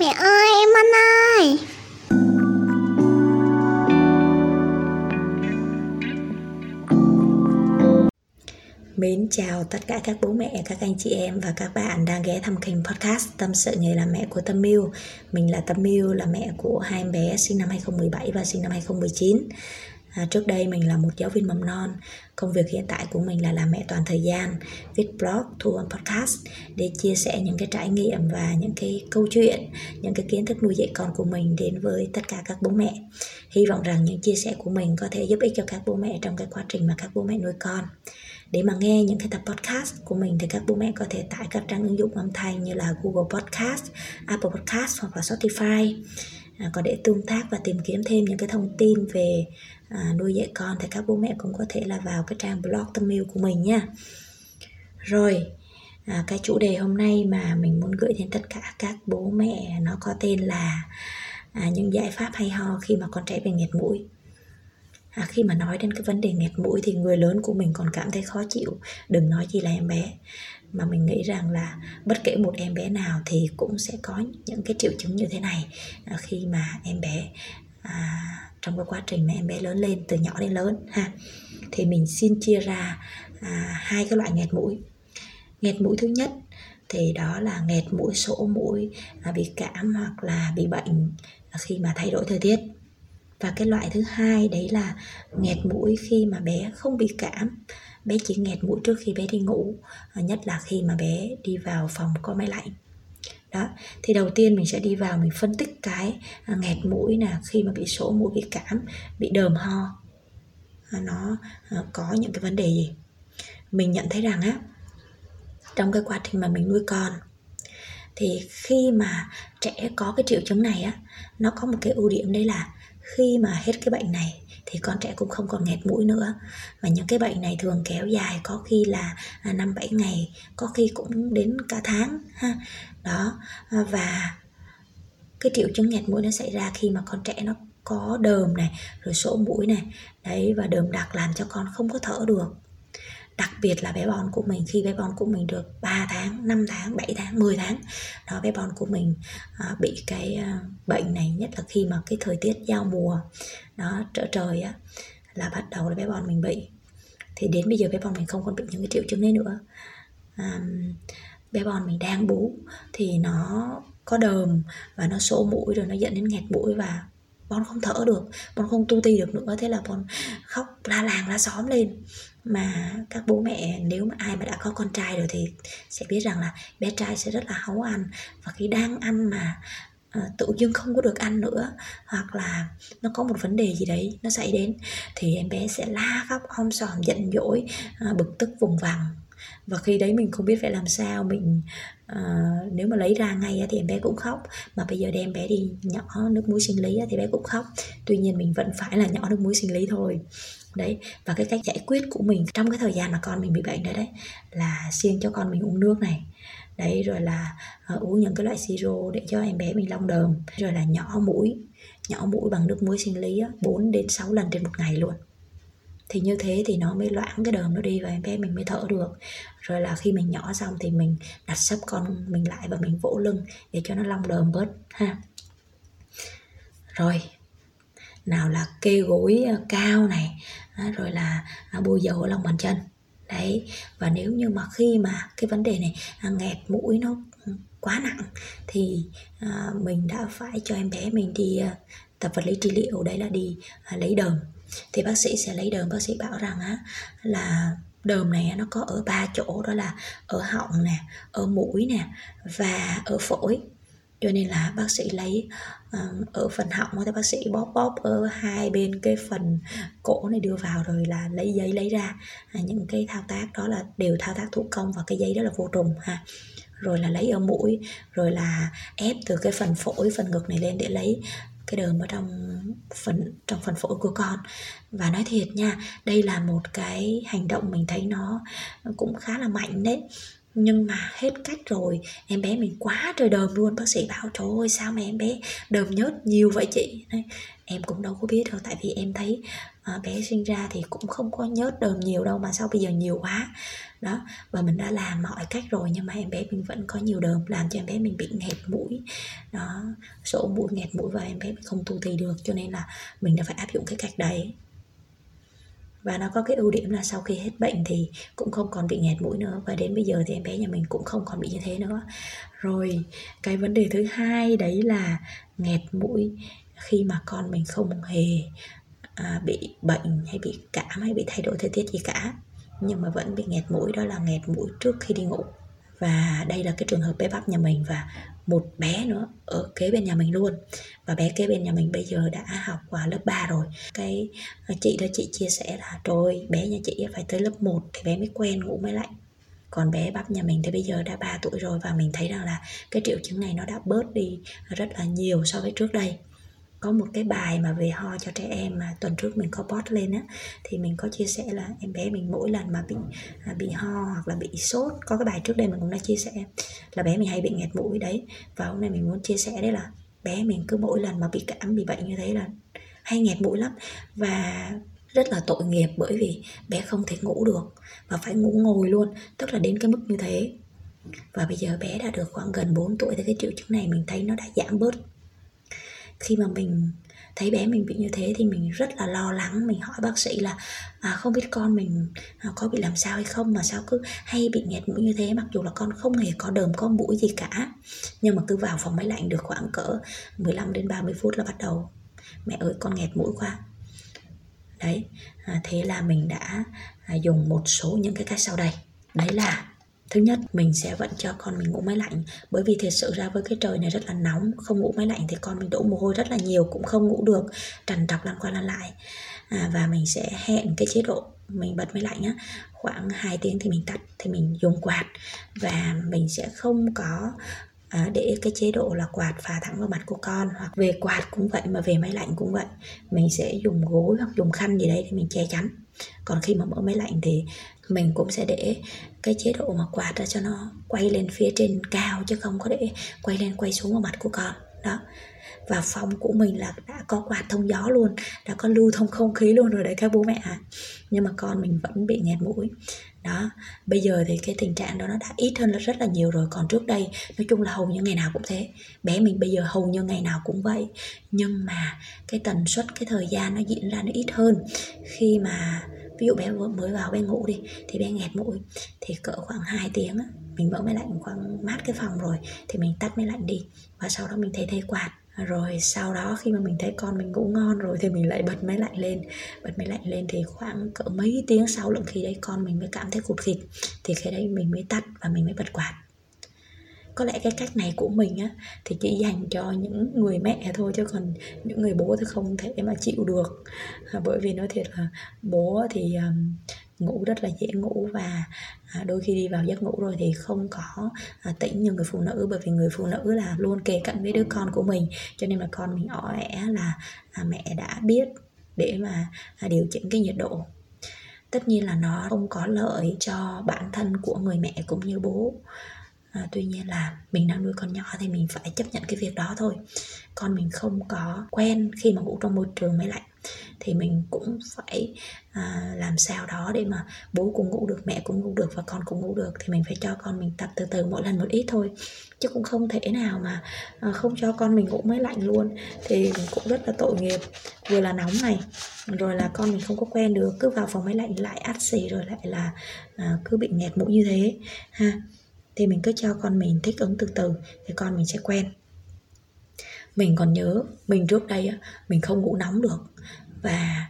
Mẹ ơi em ăn ơi Mến chào tất cả các bố mẹ, các anh chị em và các bạn đang ghé thăm kênh podcast Tâm sự nghề làm mẹ của Tâm Miu. Mình là Tâm Miu, là mẹ của hai em bé sinh năm 2017 và sinh năm 2019. À, trước đây mình là một giáo viên mầm non công việc hiện tại của mình là làm mẹ toàn thời gian viết blog thu âm podcast để chia sẻ những cái trải nghiệm và những cái câu chuyện những cái kiến thức nuôi dạy con của mình đến với tất cả các bố mẹ. Hy vọng rằng những chia sẻ của mình có thể giúp ích cho các bố mẹ trong cái quá trình mà các bố mẹ nuôi con. Để mà nghe những cái tập podcast của mình thì các bố mẹ có thể tải các trang ứng dụng âm thanh như là Google Podcast, Apple Podcast hoặc là Spotify à, còn để tương tác và tìm kiếm thêm những cái thông tin về à, nuôi dạy con thì các bố mẹ cũng có thể là vào cái trang blog tâm yêu của mình nha. Rồi à, cái chủ đề hôm nay mà mình muốn gửi đến tất cả các bố mẹ nó có tên là à, những giải pháp hay ho khi mà con trẻ bị nghẹt mũi. À, khi mà nói đến cái vấn đề nghẹt mũi thì người lớn của mình còn cảm thấy khó chịu đừng nói gì là em bé. Mà mình nghĩ rằng là bất kể một em bé nào thì cũng sẽ có những cái triệu chứng như thế này à, khi mà em bé à, trong cái quá trình mà em bé lớn lên từ nhỏ đến lớn ha. Thì mình xin chia ra à, hai cái loại nghẹt mũi. Nghẹt mũi thứ nhất thì đó là nghẹt mũi sổ mũi à, bị cảm hoặc là bị bệnh khi mà thay đổi thời tiết. Và cái loại thứ hai đấy là nghẹt mũi khi mà bé không bị cảm. Bé chỉ nghẹt mũi trước khi bé đi ngủ à, nhất là khi mà bé đi vào phòng có máy lạnh đó, thì đầu tiên mình sẽ đi vào, mình phân tích cái à, nghẹt mũi là khi mà bị sổ mũi, bị cảm, bị đờm ho. À, nó à, có những cái vấn đề gì? Mình nhận thấy rằng á, trong cái quá trình mà mình nuôi con, thì khi mà trẻ có cái triệu chứng này á, nó có một cái ưu điểm đấy là khi mà hết cái bệnh này thì con trẻ cũng không còn nghẹt mũi nữa. Và những cái bệnh này thường kéo dài có khi là à, năm bảy ngày, có khi cũng đến cả tháng, ha. Đó à, và cái triệu chứng nghẹt mũi nó xảy ra khi mà con trẻ nó có đờm này, rồi sổ mũi này. Đấy, và đờm đặc làm cho con không có thở được đặc biệt là bé bòn của mình khi bé bòn của mình được 3 tháng 5 tháng 7 tháng 10 tháng đó bé bòn của mình à, bị cái à, bệnh này nhất là khi mà cái thời tiết giao mùa đó trở trời á là bắt đầu là bé bòn mình bị. Thì đến bây giờ bé bòn mình không còn bị những cái triệu chứng đấy nữa. À, bé bòn mình đang bú thì nó có đờm và nó sổ mũi rồi nó dẫn đến nghẹt mũi và bon không thở được bon không tu ti được nữa. Thế là bon khóc la làng la xóm lên mà các bố mẹ nếu mà ai mà đã có con trai rồi thì sẽ biết rằng là bé trai sẽ rất là háu ăn. Và khi đang ăn mà uh, tự dưng không có được ăn nữa hoặc là nó có một vấn đề gì đấy nó xảy đến thì em bé sẽ la khóc om sòm giận dỗi uh, bực tức vùng vằng. Và khi đấy mình không biết phải làm sao mình uh, nếu mà lấy ra ngay thì em bé cũng khóc. Mà bây giờ đem bé đi nhỏ nước muối sinh lý thì bé cũng khóc. Tuy nhiên mình vẫn phải là nhỏ nước muối sinh lý thôi đấy và cái cách giải quyết của mình trong cái thời gian mà con mình bị bệnh đấy đấy là siêng cho con mình uống nước này. Đấy rồi là uh, uống những cái loại siro để cho em bé mình long đờm. Rồi là nhỏ mũi nhỏ mũi bằng nước muối sinh lý á, 4 đến 6 lần trên một ngày luôn. Thì như thế thì nó mới loãng cái đờm nó đi và em bé mình mới thở được. Rồi là khi mình nhỏ xong thì mình đặt sấp con mình lại và mình vỗ lưng để cho nó long đờm bớt ha. Rồi nào là kê gối ờ, cao này rồi là à, bôi dầu ở lòng bàn chân. Đấy, và nếu như mà khi mà cái vấn đề này à, nghẹt mũi nó ừ, quá nặng thì à, mình đã phải cho em bé mình đi ờ, tập vật lý trị liệu, đấy là đi lấy đờm. Thì bác sĩ sẽ lấy đờm, bác sĩ bảo rằng á, là đờm này nó có ở ba chỗ, đó là ở họng nè, ở mũi nè, và ở phổi cho nên là bác sĩ lấy uh, ở phần họng thì bác sĩ bóp bóp ở hai bên cái phần cổ này đưa vào rồi là lấy giấy lấy ra. À, những cái thao tác đó là đều thao tác thủ công và cái giấy đó là vô trùng ha. Rồi là lấy ở mũi rồi là ép từ cái phần phổi phần ngực này lên để lấy cái đờm ở trong phần trong phần phổi của con. Và nói thiệt nha đây là một cái hành động mình thấy nó cũng khá là mạnh đấy nhưng mà hết cách rồi em bé mình quá trời đờm luôn. Bác sĩ bảo trời ơi sao mà em bé đờm nhớt nhiều vậy chị? Đấy, em cũng đâu có biết đâu tại vì em thấy à, bé sinh ra thì cũng không có nhớt đờm nhiều đâu mà sao bây giờ nhiều quá. Đó và mình đã làm mọi cách rồi nhưng mà em bé mình vẫn có nhiều đờm làm cho em bé mình bị nghẹt mũi. Đó sổ mũi nghẹt mũi và em bé mình không tu thì được cho nên là mình đã phải áp dụng cái cách đấy và nó có cái ưu điểm là sau khi hết bệnh thì cũng không còn bị nghẹt mũi nữa. Và đến bây giờ thì em bé nhà mình cũng không còn bị như thế nữa. Rồi cái vấn đề thứ hai đấy là nghẹt mũi khi mà con mình không hề à, bị bệnh hay bị cảm hay bị thay đổi thời tiết gì cả. Nhưng mà vẫn bị nghẹt mũi đó là nghẹt mũi trước khi đi ngủ và đây là cái trường hợp bé bắp nhà mình và một bé nữa ở kế bên nhà mình luôn. Và bé kế bên nhà mình bây giờ đã học qua lớp 3 rồi. Cái ờ, chị đó chị chia sẻ là rồi bé nhà chị phải tới lớp 1 thì bé mới quen ngủ mới lạnh còn bé bắp nhà mình thì bây giờ đã 3 tuổi rồi và mình thấy rằng là cái triệu chứng này nó đã bớt đi rất là nhiều so với trước đây có một cái bài mà về ho cho trẻ em mà tuần trước mình có post lên á, thì mình có chia sẻ là em bé mình mỗi lần mà bị à, bị ho hoặc là bị sốt, có cái bài trước đây mình cũng đã chia sẻ là bé mình hay bị nghẹt mũi đấy. Và hôm nay mình muốn chia sẻ đấy là bé mình cứ mỗi lần mà bị cảm, bị bệnh như thế là hay nghẹt mũi lắm. Và rất là tội nghiệp bởi vì bé không thể ngủ được và phải ngủ ngồi luôn, tức là đến cái mức như thế. Và bây giờ bé đã được khoảng gần 4 tuổi thì cái triệu chứng này mình thấy nó đã giảm bớt khi mà mình thấy bé mình bị như thế thì mình rất là lo lắng. Mình hỏi bác sĩ là à, không biết con mình à, có bị làm sao hay không? Mà sao cứ hay bị nghẹt mũi như thế? Mặc dù là con không hề có đờm có mũi gì cả nhưng mà cứ vào phòng máy lạnh được khoảng cỡ 15 đến 30 phút là bắt đầu mẹ ơi con nghẹt mũi quá. Đấy à, thế là mình đã à, dùng một số những cái cách sau đây. Đấy là thứ nhất mình sẽ vẫn cho con mình ngủ máy lạnh. Bởi vì thật sự ra với cái trời này rất là nóng không ngủ máy lạnh thì con mình đổ mồ hôi rất là nhiều cũng không ngủ được. Trằn trọc lăn qua lăn lại. À, và mình sẽ hẹn cái chế độ mình bật máy lạnh á khoảng 2 tiếng thì mình tắt thì mình dùng quạt. Và mình sẽ không có à, để cái chế độ là quạt phà thẳng vào mặt của con hoặc về quạt cũng vậy mà về máy lạnh cũng vậy. Mình sẽ dùng gối hoặc dùng khăn gì đấy để mình che chắn. Còn khi mà mở máy lạnh thì mình cũng sẽ để cái chế độ mà quạt ra cho nó quay lên phía trên cao chứ không có để quay lên quay xuống vào mặt của con. Đó. Và phòng của mình là đã có quạt thông gió luôn đã có lưu thông không khí luôn rồi đấy các bố mẹ ạ. Nhưng mà con mình vẫn bị nghẹt mũi đó, bây giờ thì cái tình trạng đó nó đã ít hơn rất là nhiều rồi. Còn trước đây, nói chung là hầu như ngày nào cũng thế. Bé mình bây giờ hầu như ngày nào cũng vậy. Nhưng mà cái tần suất, cái thời gian nó diễn ra nó ít hơn. Khi mà, ví dụ bé mới vào bé ngủ đi, thì bé nghẹt mũi, thì cỡ khoảng 2 tiếng á, mình mở máy lạnh khoảng mát cái phòng rồi, thì mình tắt máy lạnh đi. Và sau đó mình thay thay quạt rồi sau đó khi mà mình thấy con mình ngủ ngon rồi thì mình lại bật máy lạnh lên. Bật máy lạnh lên thì khoảng cỡ mấy tiếng sau lượng khi đấy con mình mới cảm thấy cụt khịt thì khi đấy mình mới tắt và mình mới bật quạt. Có lẽ cái cách này của mình á thì chỉ dành cho những người mẹ thôi chứ còn những người bố thì không thể mà chịu được. À, bởi vì nói thiệt là bố thì à, ngủ rất là dễ ngủ và à, đôi khi đi vào giấc ngủ rồi thì không có à, tỉnh như người phụ nữ bởi vì người phụ nữ là luôn kề cận với đứa con của mình. Cho nên là con mình ỏ ẻ là à, mẹ đã biết để mà à, điều chỉnh cái nhiệt độ. Tất nhiên là nó không có lợi cho bản thân của người mẹ cũng như bố. À, tuy nhiên là mình đang nuôi con nhỏ thì mình phải chấp nhận cái việc đó thôi. Con mình không có quen khi mà ngủ trong môi trường máy lạnh thì mình cũng phải à, làm sao đó để mà bố cũng ngủ được mẹ cũng ngủ được và con cũng ngủ được. Thì mình phải cho con mình tập từ từ mỗi lần một ít thôi. Chứ cũng không thể nào mà à, không cho con mình ngủ máy lạnh luôn. Thì cũng rất là tội nghiệp. Vừa là nóng này rồi là con mình không có quen được cứ vào phòng máy lạnh lại át xì rồi lại là à, cứ bị nghẹt mũi như thế ha. Thì mình cứ cho con mình thích ứng từ từ thì con mình sẽ quen mình còn nhớ, mình trước đây á, mình không ngủ nóng được. Và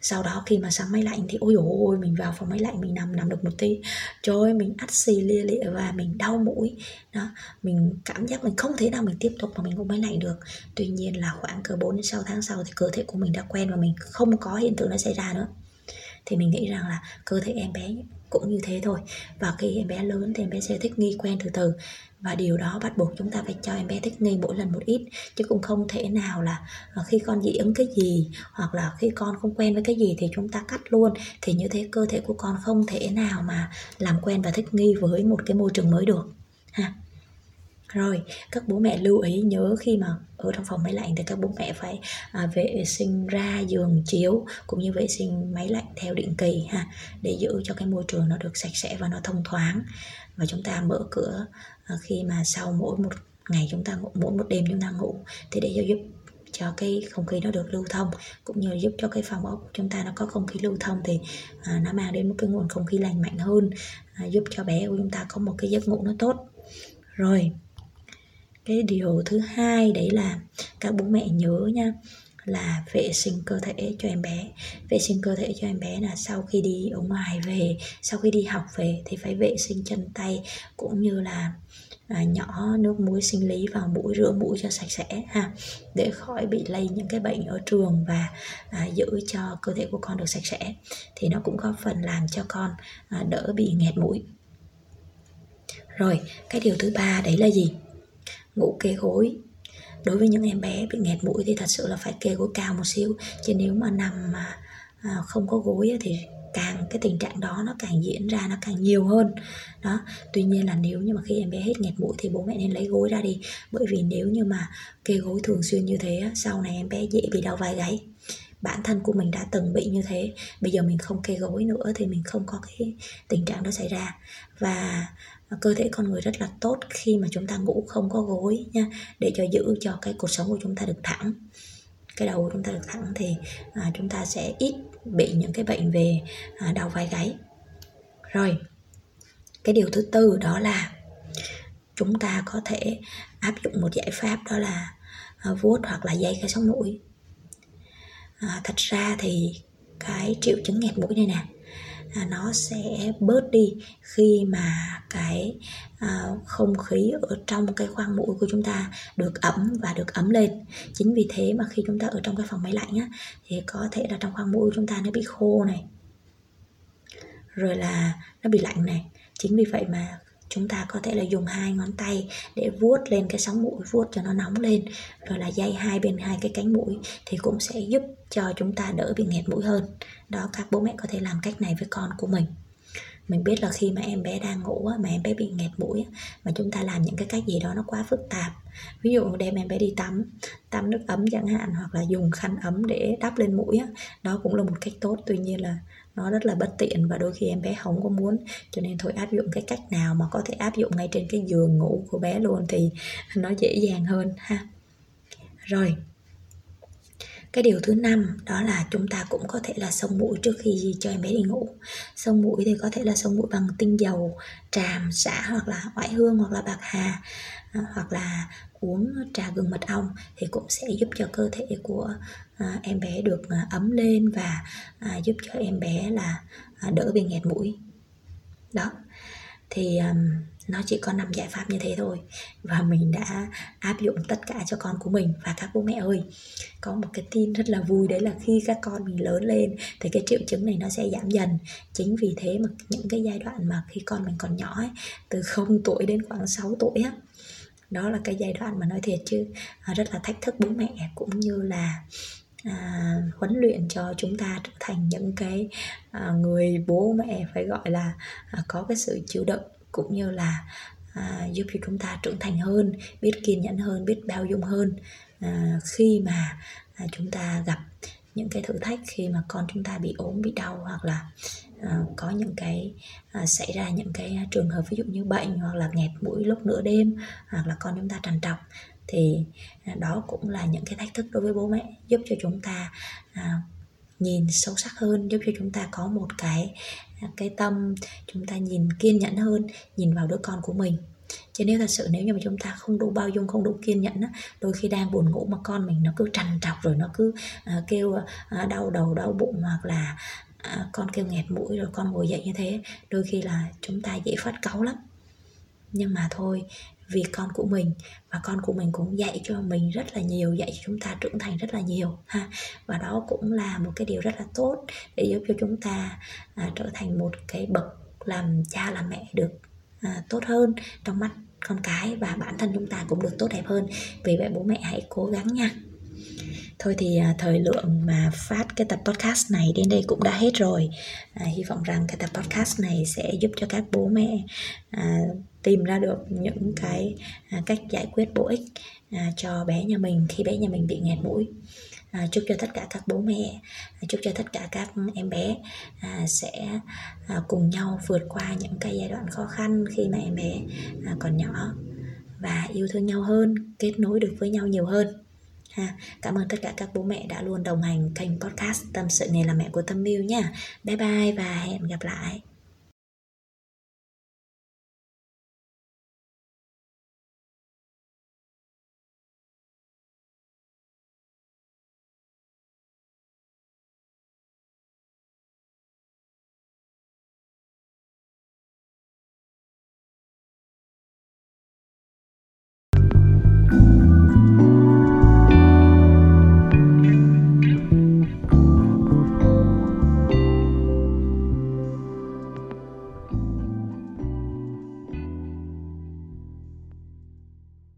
sau đó khi mà sang máy lạnh thì ôi dồi ôi, mình vào phòng máy lạnh mình nằm nằm được một tí. Trời ơi, mình ắt xì lia lịa và mình đau mũi. Đó, mình cảm giác mình không thể nào mình tiếp tục mà mình ngủ máy lạnh được. Tuy nhiên là khoảng cỡ 4 đến 6 tháng sau thì cơ thể của mình đã quen và mình không có hiện tượng nó xảy ra nữa thì mình nghĩ rằng là cơ thể em bé cũng như thế thôi. Và khi em bé lớn thì em bé sẽ thích nghi quen từ từ. Và điều đó bắt buộc chúng ta phải cho em bé thích nghi mỗi lần một ít. Chứ cũng không thể nào là à, khi con dị ứng cái gì hoặc là khi con không quen với cái gì thì chúng ta cắt luôn. Thì như thế cơ thể của con không thể nào mà làm quen và thích nghi với một cái môi trường mới được, ha rồi các bố mẹ lưu ý nhớ khi mà ở trong phòng máy lạnh thì các bố mẹ phải à, vệ sinh ra giường chiếu cũng như vệ sinh máy lạnh theo định kỳ ha để giữ cho cái môi trường nó được sạch sẽ và nó thông thoáng. Và chúng ta mở cửa à, khi mà sau mỗi một ngày chúng ta ngủ, mỗi một đêm chúng ta ngủ thì để cho giúp cho cái không khí nó được lưu thông cũng như giúp cho cái phòng ốc chúng ta nó có không khí lưu thông thì à, nó mang đến một cái nguồn không khí lành mạnh hơn à, giúp cho bé của chúng ta có một cái giấc ngủ nó tốt. Rồi cái điều thứ hai đấy là các bố mẹ nhớ nha là vệ sinh cơ thể cho em bé. Vệ sinh cơ thể cho em bé là sau khi đi ở ngoài về sau khi đi học về thì phải vệ sinh chân tay cũng như là à, nhỏ nước muối sinh lý vào mũi rửa mũi cho sạch sẽ ha để khỏi bị lây những cái bệnh ở trường và à, giữ cho cơ thể của con được sạch sẽ. Thì nó cũng góp phần làm cho con à, đỡ bị nghẹt mũi. Rồi cái điều thứ ba đấy là gì? Ngủ kê gối. Đối với những em bé bị nghẹt mũi thì thật sự là phải kê gối cao một xíu. Chứ nếu mà nằm mà à, không có gối thì càng, cái tình trạng đó nó càng diễn ra nó càng nhiều hơn. Đó, tuy nhiên là nếu như mà khi em bé hết nghẹt mũi thì bố mẹ nên lấy gối ra đi. Bởi vì nếu như mà kê gối thường xuyên như thế sau này em bé dễ bị đau vai gáy. Bản thân của mình đã từng bị như thế, bây giờ mình không kê gối nữa thì mình không có cái tình trạng đó xảy ra. Và cơ thể con người rất là tốt khi mà chúng ta ngủ không có gối nha để cho giữ cho cái cuộc sống của chúng ta được thẳng. Cái đầu của chúng ta được thẳng thì à, chúng ta sẽ ít bị những cái bệnh về à, đau vai gáy. Rồi cái điều thứ tư đó là chúng ta có thể áp dụng một giải pháp đó là à, vuốt hoặc là dây cái sống mũi. À, thật ra thì cái triệu chứng nghẹt mũi này nè là nó sẽ bớt đi khi mà cái à, không khí ở trong cái khoang mũi của chúng ta được ấm và được ấm lên. Chính vì thế mà khi chúng ta ở trong cái phòng máy lạnh á thì có thể là trong khoang mũi của chúng ta nó bị khô này rồi là nó bị lạnh này. Chính vì vậy mà chúng ta có thể là dùng hai ngón tay để vuốt lên cái sóng mũi, vuốt cho nó nóng lên, rồi là dây hai bên, hai cái cánh mũi thì cũng sẽ giúp cho chúng ta đỡ bị nghẹt mũi hơn. Đó, các bố mẹ có thể làm cách này với con của mình mình biết là khi mà em bé đang ngủ mà em bé bị nghẹt mũi mà chúng ta làm những cái cách gì đó nó quá phức tạp. Ví dụ đem em bé đi tắm tắm nước ấm chẳng hạn, hoặc là dùng khăn ấm để đắp lên mũi đó cũng là một cách tốt. Tuy nhiên là nó rất là bất tiện và đôi khi em bé không có muốn, cho nên thôi áp dụng cái cách nào mà có thể áp dụng ngay trên cái giường ngủ của bé luôn thì nó dễ dàng hơn ha. Rồi cái điều thứ năm đó là chúng ta cũng có thể là xông mũi trước khi cho em bé đi ngủ. Xông mũi thì có thể là xông mũi bằng tinh dầu, tràm xả hoặc là oải hương hoặc là bạc hà à, hoặc là uống trà gừng mật ong thì cũng sẽ giúp cho cơ thể của à, em bé được à, ấm lên và giúp cho em bé là đỡ bị nghẹt mũi. Đó thì um, nó chỉ có năm giải pháp như thế thôi. Và mình đã áp dụng tất cả cho con của mình và các bố mẹ ơi. Có một cái tin rất là vui đấy là khi các con mình lớn lên thì cái triệu chứng này nó sẽ giảm dần. Chính vì thế mà những cái giai đoạn mà khi con mình còn nhỏ ấy, từ 0 tuổi đến khoảng 6 tuổi á đó là cái giai đoạn mà nói thiệt chứ à, rất là thách thức bố mẹ cũng như là à, huấn luyện cho chúng ta trở thành những cái à, người bố mẹ phải gọi là à, có cái sự chịu đựng cũng như là à, giúp cho chúng ta trưởng thành hơn biết kiên nhẫn hơn biết bao dung hơn. À, khi mà à, chúng ta gặp những cái thử thách khi mà con chúng ta bị ốm bị đau hoặc là à, có những cái à, xảy ra những cái trường hợp ví dụ như bệnh hoặc là nghẹt mũi lúc nửa đêm hoặc là con chúng ta trằn trọc thì à, đó cũng là những cái thách thức đối với bố mẹ giúp cho chúng ta à, nhìn sâu sắc hơn giúp cho chúng ta có một cái à, cái tâm chúng ta nhìn kiên nhẫn hơn nhìn vào đứa con của mình. Chứ nếu thật sự nếu như mà chúng ta không đủ bao dung không đủ kiên nhẫn á, đôi khi đang buồn ngủ mà con mình nó cứ trằn trọc rồi nó cứ à, kêu à, đau đầu đau bụng hoặc là à, con kêu nghẹt mũi rồi con ngồi dậy như thế đôi khi là chúng ta dễ phát cáu lắm. Nhưng mà thôi vì con của mình và con của mình cũng dạy cho mình rất là nhiều dạy cho chúng ta trưởng thành rất là nhiều ha. Và đó cũng là một cái điều rất là tốt để giúp cho chúng ta à, trở thành một cái bậc làm cha làm mẹ được à, tốt hơn trong mắt con cái và bản thân chúng ta cũng được tốt đẹp hơn. Vì vậy bố mẹ hãy cố gắng nha. Thôi thì à, thời lượng mà phát cái tập podcast này đến đây cũng đã hết rồi. À, hy vọng rằng cái tập podcast này sẽ giúp cho các bố mẹ à, tìm ra được những cái à, cách giải quyết bổ ích à, cho bé nhà mình khi bé nhà mình bị nghẹt mũi. À, chúc cho tất cả các bố mẹ à, chúc cho tất cả các em bé à, sẽ à, cùng nhau vượt qua những cái giai đoạn khó khăn khi mà em bé à, còn nhỏ và yêu thương nhau hơn kết nối được với nhau nhiều hơn. Ha cảm ơn tất cả các bố mẹ đã luôn đồng hành kênh podcast tâm sự nghề làm mẹ của tâm mưu nha. Bye bye và hẹn gặp lại.